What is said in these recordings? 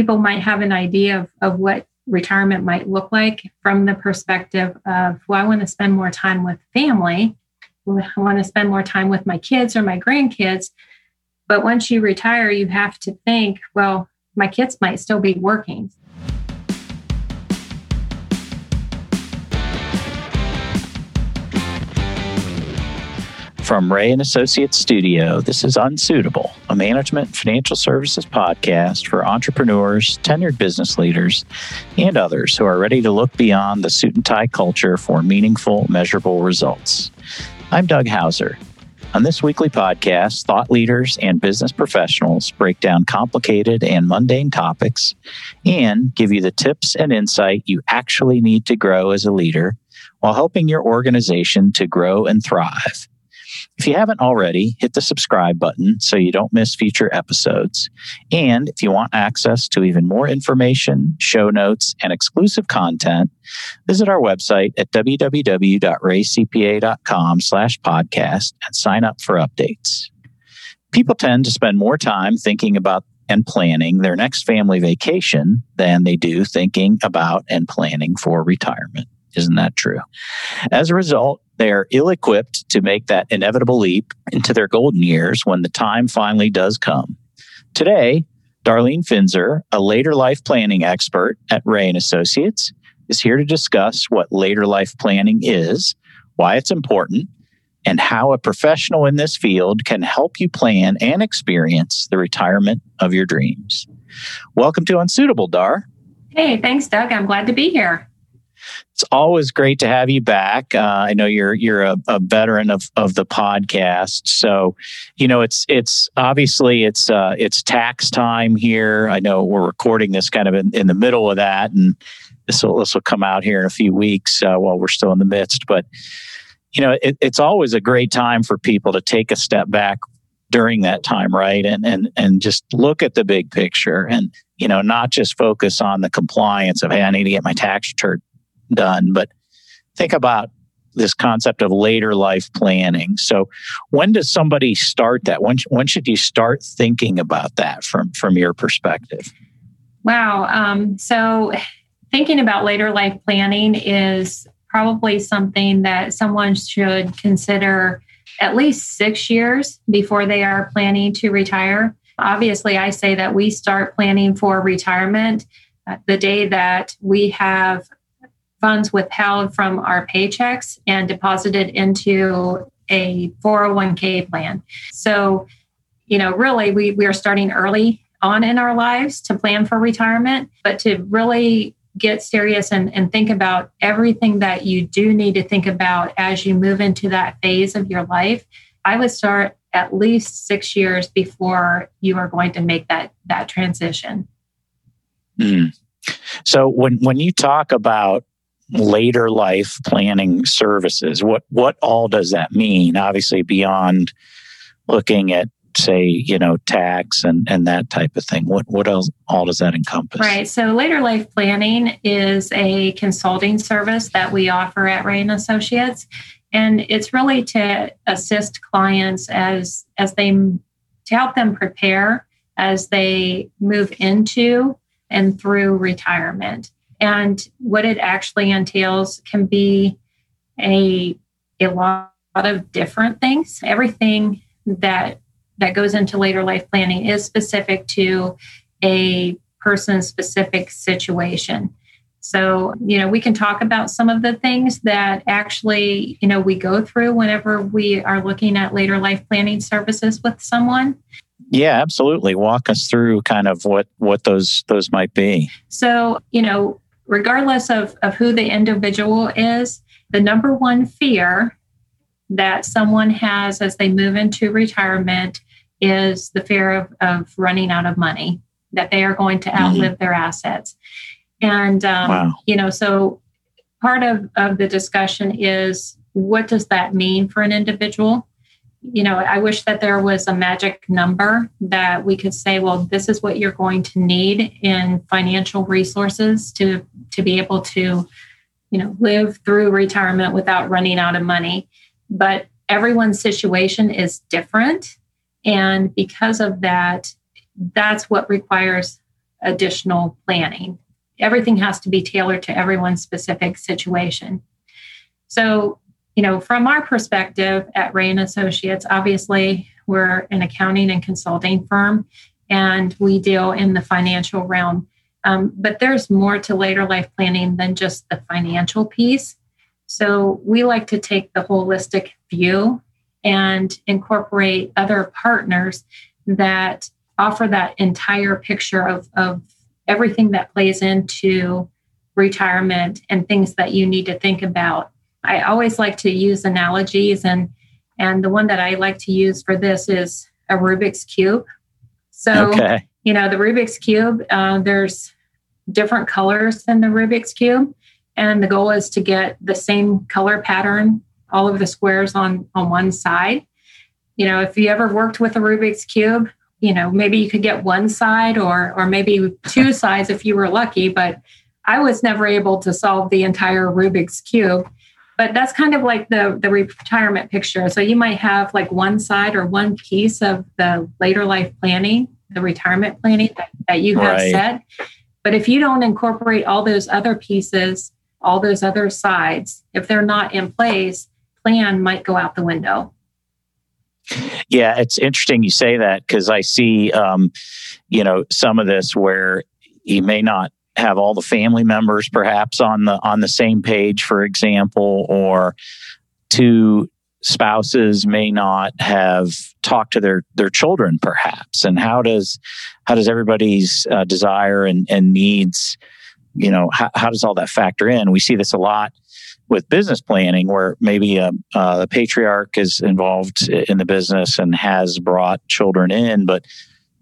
people might have an idea of, of what retirement might look like from the perspective of, well, I want to spend more time with family. I want to spend more time with my kids or my grandkids. But once you retire, you have to think, well, my kids might still be working. From Rea and Associates Studio, this is Unsuitable, a management financial services podcast for entrepreneurs, tenured business leaders, and others who are ready to look beyond the suit and tie culture for meaningful, measurable results. I'm Doug Houser. On this weekly podcast, thought leaders and business professionals break down complicated and mundane topics and give you the tips and insight you actually need to grow as a leader while helping your organization to grow and thrive. If you haven't already, hit the subscribe button so you don't miss future episodes. And if you want access to even more information, show notes, and exclusive content, visit our website at www.reacpa.com slash podcast and sign up for updates. People tend to spend more time thinking about and planning their next family vacation than they do thinking about and planning for retirement. Isn't that true? As a result, they are ill equipped to make that inevitable leap into their golden years when the time finally does come. Today, Darlene Finzer, a later life planning expert at Rea and Associates, is here to discuss what later life planning is, why it's important, and how a professional in this field can help you plan and experience the retirement of your dreams. Welcome to Unsuitable, Dar. Hey, thanks, Doug. I'm glad to be here. It's always great to have you back. Uh, I know you're you're a, a, veteran of of the podcast, so you know it's it's obviously it's uh, it's tax time here. I know we're recording this kind of in, in the middle of that, and this will this will come out here in a few weeks uh, while we're still in the midst. But you know, it, it's always a great time for people to take a step back during that time, right? And and and just look at the big picture and you know, not just focus on the compliance of, hey, I need to get my tax return done. But think about this concept of later life planning. So, when does somebody start that? When when should you start thinking about that from from your perspective? Wow. Um, so, thinking about later life planning is probably something that someone should consider at least six years before they are planning to retire. Obviously, I say that we start planning for retirement uh, the day that we have funds withheld from our paychecks and deposited into a 401k plan. So, you know, really, we, we are starting early on in our lives to plan for retirement, but to really get serious and, and think about everything that you do need to think about as you move into that phase of your life, I would start at least six years before you are going to make that that transition. Mm. So when when you talk about later life planning services. What what all does that mean? Obviously, beyond looking at say you know tax and and that type of thing what what else all does that encompass right so later life planning is a consulting service that we offer at Rea and associates and it's really to assist clients as as they to help them prepare as they move into and through retirement and what it actually entails can be a, a lot of different things. Everything that that goes into later life planning is specific to a person's specific situation. So, you know, we can talk about some of the things that actually, you know, we go through whenever we are looking at later life planning services with someone. Yeah, absolutely. Walk us through kind of what what those those might be. So, you know, regardless of, of who the individual is, the number one fear that someone has as they move into retirement is the fear of, of running out of money, that they are going to mm-hmm. outlive mm-hmm. their assets. And, um, wow. you know, so part of, of the discussion is what does that mean for an individual? You know, I wish that there was a magic number that we could say, well, this is what you're going to need in financial resources to to be able to, you know, live through retirement without running out of money. But everyone's situation is different. And because of that, that's what requires additional planning. Everything has to be tailored to everyone's specific situation. So, you know, from our perspective at Rea and Associates, obviously we're an accounting and consulting firm, and we deal in the financial realm. Um, but there's more to later life planning than just the financial piece. So we like to take the holistic view and incorporate other partners that offer that entire picture of, of everything that plays into retirement and things that you need to think about. I always like to use analogies and and the one that I like to use for this is a Rubik's cube. So okay. you know the Rubik's cube, uh, there's different colors in the Rubik's cube, and the goal is to get the same color pattern all of the squares on on one side. You know, if you ever worked with a Rubik's cube, you know, maybe you could get one side or or maybe two sides if you were lucky, but I was never able to solve the entire Rubik's cube. But that's kind of like the the retirement picture. So you might have like one side or one piece of the later life planning, the retirement planning that, that you have right. set. But if you don't incorporate all those other pieces, all those other sides, if they're not in place, plan might go out the window. Yeah, it's interesting you say that because I see, um, you know, some of this where you may not have all the family members perhaps on the on the same page, for example, or two spouses may not have talked to their their children perhaps. And how does how does everybody's uh, desire and, and needs you know how, how does all that factor in? We see this a lot with business planning where maybe a, um, uh, patriarch is involved in the business and has brought children in, but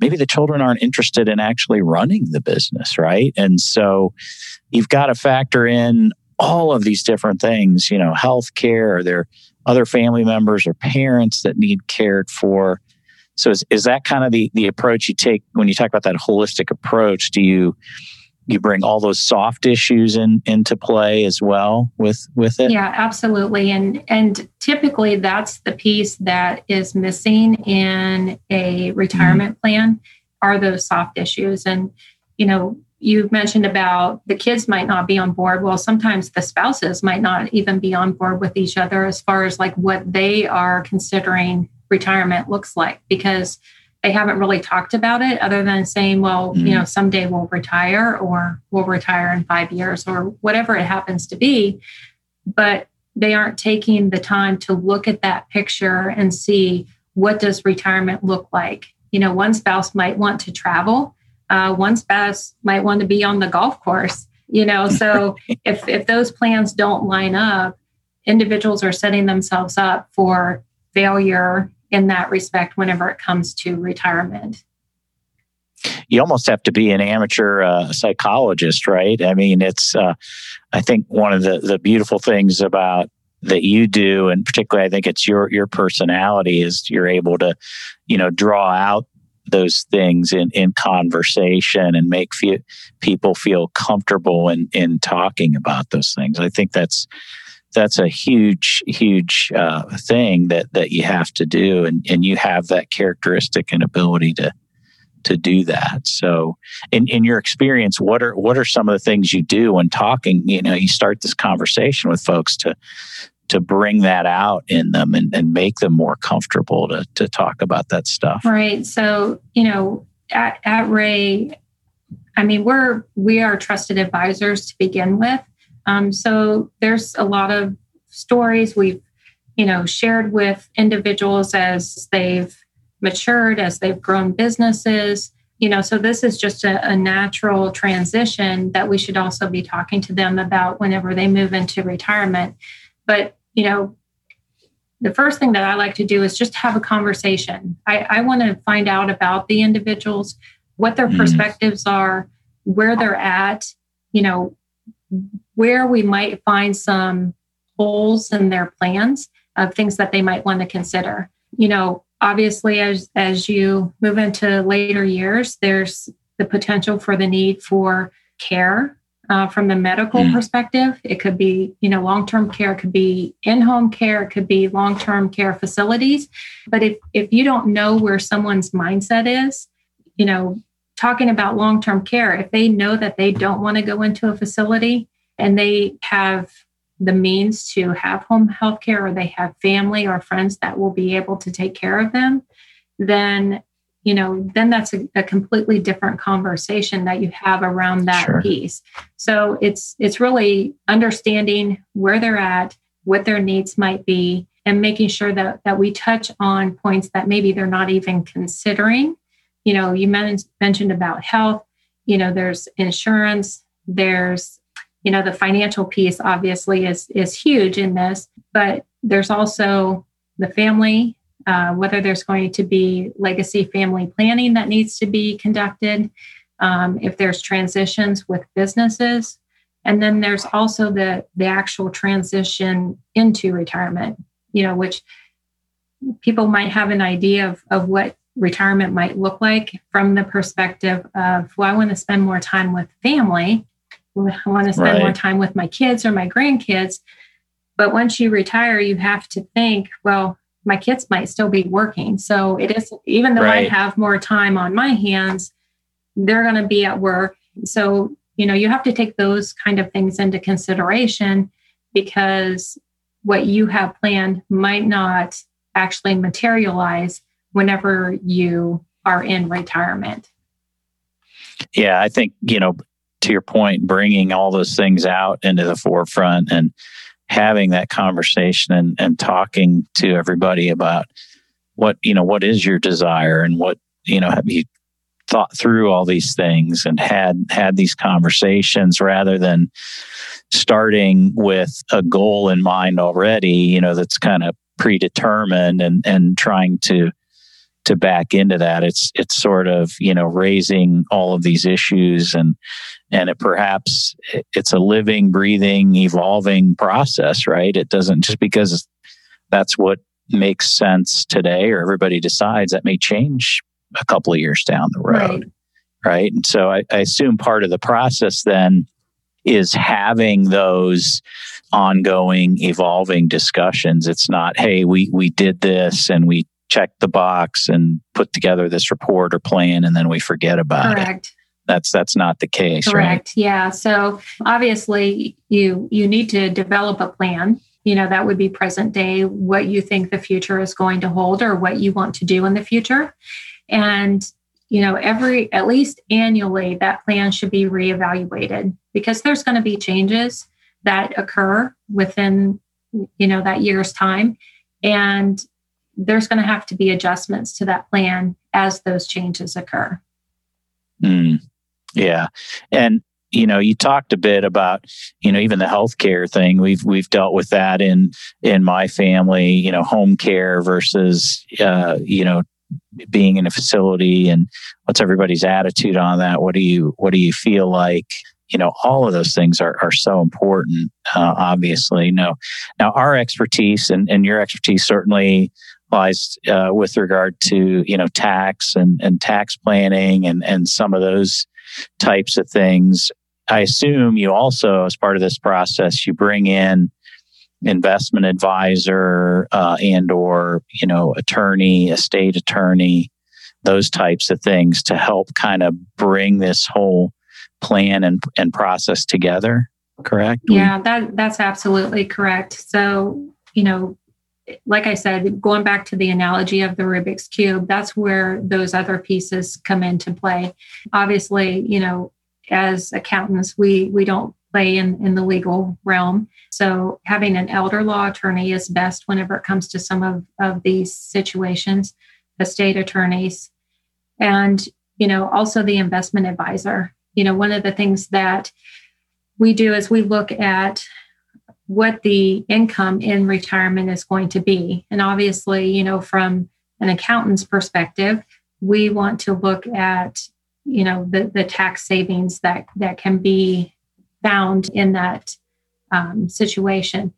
maybe the children aren't interested in actually running the business, right? And so you've got to factor in all of these different things, you know, health care, are there other family members or parents that need cared for? So is, is that kind of the, the approach you take when you talk about that holistic approach? Do you you bring all those soft issues in into play as well with with it? Yeah absolutely. And and typically that's the piece that is missing in a retirement mm-hmm. plan are those soft issues. And you know you mentioned about the kids might not be on board. Well sometimes the spouses might not even be on board with each other as far as like what they are considering retirement looks like because they haven't really talked about it other than saying, well, mm-hmm. you know, someday we'll retire or we'll retire in five years or whatever it happens to be. But they aren't taking the time to look at that picture and see what does retirement look like. You know, one spouse might want to travel. Uh, one spouse might want to be on the golf course. You know, so if if those plans don't line up, individuals are setting themselves up for failure in that respect whenever it comes to retirement. You almost have to be an amateur uh, psychologist, right? I mean, it's, uh, I think one of the, the beautiful things about that you do, and particularly I think it's your, your personality is you're able to, you know, draw out those things in, in conversation and make fe- people feel comfortable in, in talking about those things. I think that's, that's a huge, huge uh, thing that that you have to do, and and you have that characteristic and ability to to do that. So, in in your experience, what are what are some of the things you do when talking? You know, you start this conversation with folks to to bring that out in them and, and make them more comfortable to to talk about that stuff. Right. So, you know, at, at Rea, I mean, we're we are trusted advisors to begin with. Um, so there's a lot of stories we've, you know, shared with individuals as they've matured, as they've grown businesses. You know, so this is just a, a natural transition that we should also be talking to them about whenever they move into retirement. But you know, the first thing that I like to do is just have a conversation. I, I want to find out about the individuals, what their mm. perspectives are, where they're at, you know, where we might find some holes in their plans of things that they might want to consider. You know, obviously as as you move into later years, there's the potential for the need for care uh, from the medical mm. perspective. It could be, you know, long-term care, it could be in-home care, it could be long-term care facilities. But if if you don't know where someone's mindset is, you know, talking about long term care, if they know that they don't want to go into a facility and they have the means to have home health care or they have family or friends that will be able to take care of them, then you know then that's a, a completely different conversation that you have around that sure. piece so it's it's really understanding where they're at what their needs might be and making sure that that we touch on points that maybe they're not even considering you know you mentioned about health you know there's insurance there's you know the financial piece obviously is is huge in this but there's also the family uh, whether there's going to be legacy family planning that needs to be conducted um, if there's transitions with businesses. And then there's also the the actual transition into retirement you know which people might have an idea of, of what retirement might look like from the perspective of well i want to spend more time with family I want to spend right. more time with my kids or my grandkids. But once you retire, you have to think, well, my kids might still be working. So it is, even though right. I have more time on my hands, they're going to be at work. So, you know, you have to take those kind of things into consideration because what you have planned might not actually materialize whenever you are in retirement. Yeah, I think, you know, to your point, bringing all those things out into the forefront and having that conversation and, and talking to everybody about what, you know, what is your desire and what, you know, have you thought through all these things and had had these conversations rather than starting with a goal in mind already, you know, that's kind of predetermined and and trying to to back into that. It's it's sort of you know raising all of these issues and and it perhaps it's a living, breathing, evolving process, right? It doesn't just because that's what makes sense today or everybody decides that may change a couple of years down the road, right? right? And so I, I assume part of the process then is having those ongoing evolving discussions it's not hey we we did this and we check the box and put together this report or plan and then we forget about Correct. it Correct. that's that's not the case correct right? yeah so obviously you you need to develop a plan you know that would be present day what you think the future is going to hold or what you want to do in the future and you know every at least annually that plan should be reevaluated because there's going to be changes that occur within you know that year's time and there's going to have to be adjustments to that plan as those changes occur. Mm, yeah. And you know, you talked a bit about, you know, even the healthcare thing. We've we've dealt with that in in my family. You know, home care versus, uh, you know, being in a facility, and what's everybody's attitude on that? What do you what do you feel like? You know, all of those things are are so important. Uh, obviously, no. Now, our expertise and and your expertise certainly uh, with regard to you know tax and, and tax planning and and some of those types of things. I assume you also, as part of this process, you bring in investment advisor uh, and or you know attorney, estate attorney, those types of things to help kind of bring this whole plan and and process together. Correct? Yeah, that that's absolutely correct. So you know like I said, going back to the analogy of the Rubik's Cube, that's where those other pieces come into play. Obviously, you know, as accountants, we we don't play in, in the legal realm. So having an elder law attorney is best whenever it comes to some of, of these situations, the state attorneys, and you know, also the investment advisor. You know, one of the things that we do is we look at what the income in retirement is going to be. And obviously, you know, from an accountant's perspective, we want to look at, you know, the, the tax savings that, that can be found in that um, situation.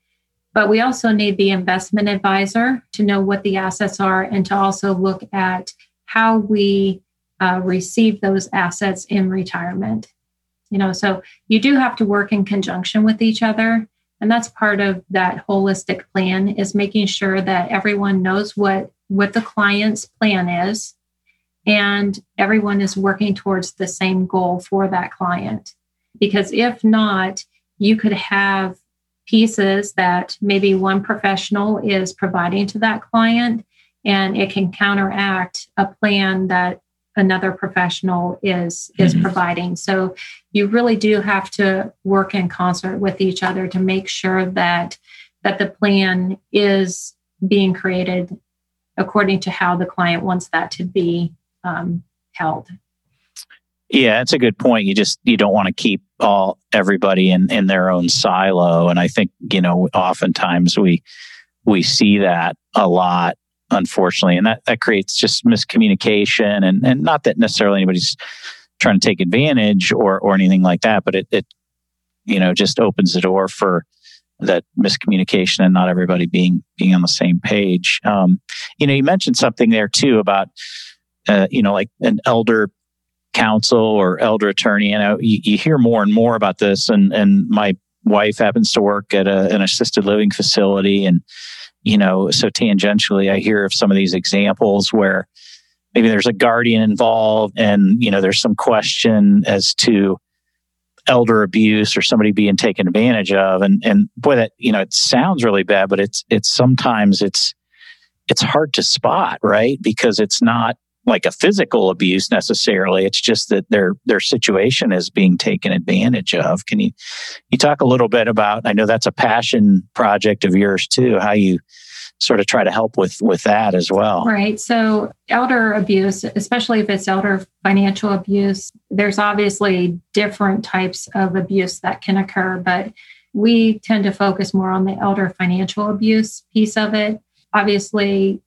But we also need the investment advisor to know what the assets are and to also look at how we uh, receive those assets in retirement. You know, so you do have to work in conjunction with each other and that's part of that holistic plan is making sure that everyone knows what what the client's plan is and everyone is working towards the same goal for that client. Because if not, you could have pieces that maybe one professional is providing to that client and it can counteract a plan that another professional is is mm-hmm. providing. So you really do have to work in concert with each other to make sure that that the plan is being created according to how the client wants that to be um, held. Yeah it's a good point. You just you don't want to keep all everybody in in their own silo. And i think you know oftentimes we we see that a lot unfortunately. And that, that creates just miscommunication and, and not that necessarily anybody's trying to take advantage or, or anything like that, but it, it, you know, just opens the door for that miscommunication and not everybody being, being on the same page. Um, you know, you mentioned something there too about, uh, you know, like an elder counsel or elder attorney. You know, you, you hear more and more about this and, and my wife happens to work at a, an assisted living facility and, you know, so tangentially, I hear of some of these examples where maybe there's a guardian involved and, you know, there's some question as to elder abuse or somebody being taken advantage of. And, and boy, that, you know, it sounds really bad, but it's, it's sometimes it's, it's hard to spot, right? Because it's not like a physical abuse necessarily. It's just that their their situation is being taken advantage of. Can you you talk a little bit about? I know that's a passion project of yours too. How you sort of try to help with with that as well. Right. So elder abuse, especially if it's elder financial abuse, there's obviously different types of abuse that can occur, but we tend to focus more on the elder financial abuse piece of it. Obviously,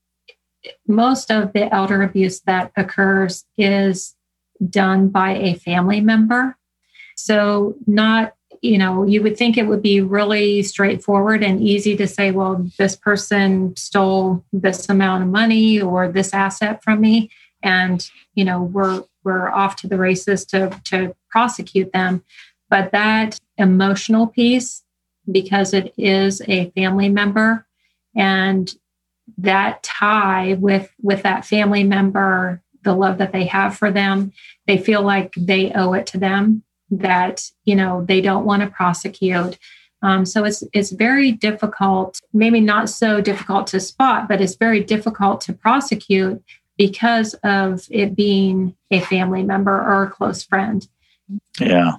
most of the elder abuse that occurs is done by a family member. So, not, you know, you would think it would be really straightforward and easy to say, well, this person stole this amount of money or this asset from me. And, you know, we're, we're off to the races to, to prosecute them. But that emotional piece, because it is a family member and that tie with with that family member the love that they have for them they feel like they owe it to them that you know they don't want to prosecute. Um, so it's it's very difficult maybe not so difficult to spot but it's very difficult to prosecute because of it being a family member or a close friend. Yeah.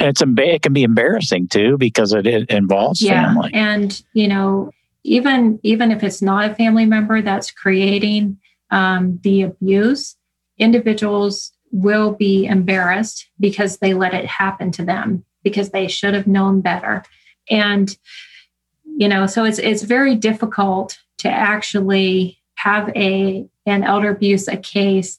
And it's it can be embarrassing too because it, it involves yeah, family. and you know even even if it's not a family member that's creating um, the abuse, individuals will be embarrassed because they let it happen to them because they should have known better. And you know, so it's it's very difficult to actually have a an elder abuse a case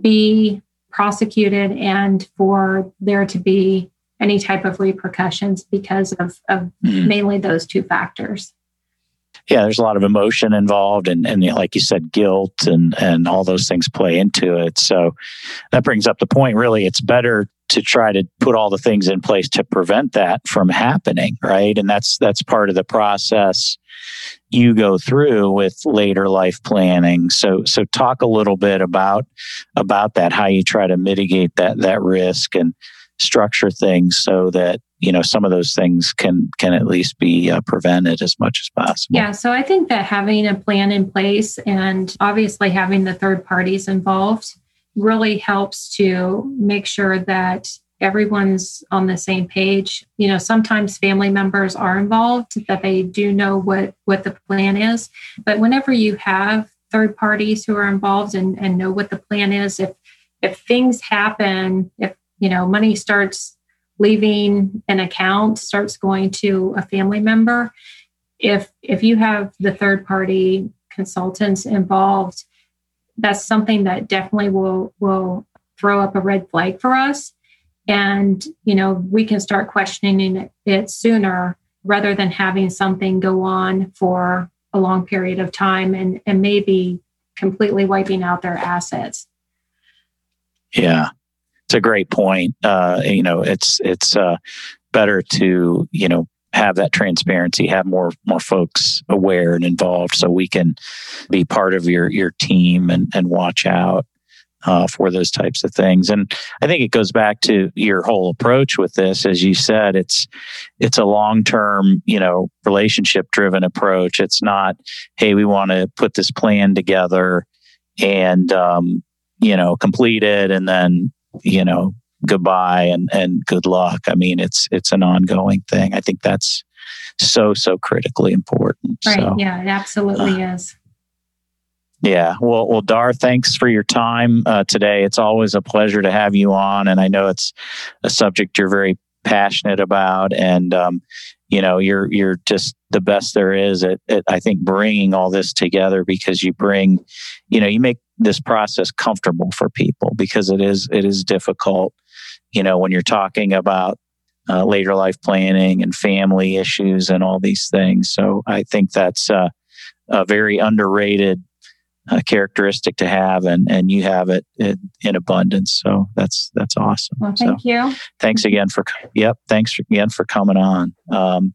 be prosecuted and for there to be any type of repercussions because of, of mm. mainly those two factors yeah, there's a lot of emotion involved, and and like you said, guilt and and all those things play into it. So that brings up the point. Really, it's better to try to put all the things in place to prevent that from happening, right? And that's that's part of the process you go through with later life planning. So so talk a little bit about about that, how you try to mitigate that that risk and structure things so that you know some of those things can can at least be uh, prevented as much as possible. Yeah so i think that having a plan in place and obviously having the third parties involved really helps to make sure that everyone's on the same page. You know sometimes family members are involved that they do know what what the plan is. But whenever you have third parties who are involved and, and know what the plan is if if things happen if you know money starts leaving an account starts going to a family member. If if you have the third party consultants involved that's something that definitely will will throw up a red flag for us. And you know we can start questioning it, sooner rather than having something go on for a long period of time and and maybe completely wiping out their assets. Yeah it's a great point. Uh, you know, it's it's uh, better to you know have that transparency, have more more folks aware and involved, so we can be part of your your team and and watch out. uh, for those types of things. And I think it goes back to your whole approach with this. As you said, it's it's a long term, you know, relationship driven approach. It's not, hey, we want to put this plan together and um, you know complete it, and then you know goodbye and and good luck. I mean, it's it's an ongoing thing. I think that's so so critically important. Right. So, yeah, it absolutely uh, is. Yeah. Well, well, Dar, thanks for your time uh, today. It's always a pleasure to have you on, and I know it's a subject you're very passionate about, and um, you know, you're you're just the best there is at, at I think bringing all this together because you bring, you know, you make this process comfortable for people because it is it is difficult. You know, when you're talking about uh, later life planning and family issues and all these things. So I think that's uh, a very underrated a characteristic to have, and and you have it in, in abundance. So that's that's awesome. Well, thank so, you. Thanks again for yep. Thanks again for coming on. Um,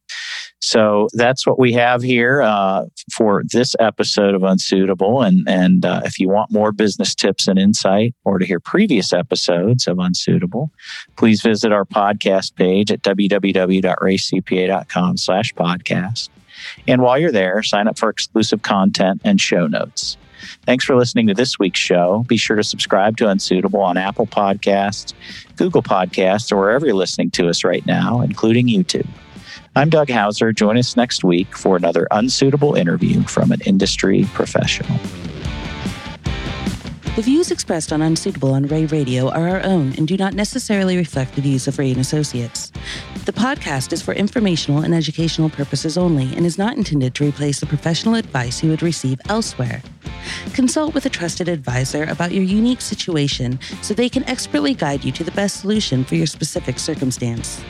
so that's what we have here uh, for this episode of Unsuitable. And and uh, if you want more business tips and insight, or to hear previous episodes of Unsuitable, please visit our podcast page at www.reacpa.com/podcast. And while you're there, sign up for exclusive content and show notes. Thanks for listening to this week's show. Be sure to subscribe to Unsuitable on Apple Podcasts, Google Podcasts, or wherever you're listening to us right now, including YouTube. I'm Doug Houser. Join us next week for another unsuitable interview from an industry professional. The views expressed on Unsuitable on Rea Radio are our own and do not necessarily reflect the views of Rea and Associates. The podcast is for informational and educational purposes only and is not intended to replace the professional advice you would receive elsewhere. Consult with a trusted advisor about your unique situation so they can expertly guide you to the best solution for your specific circumstance.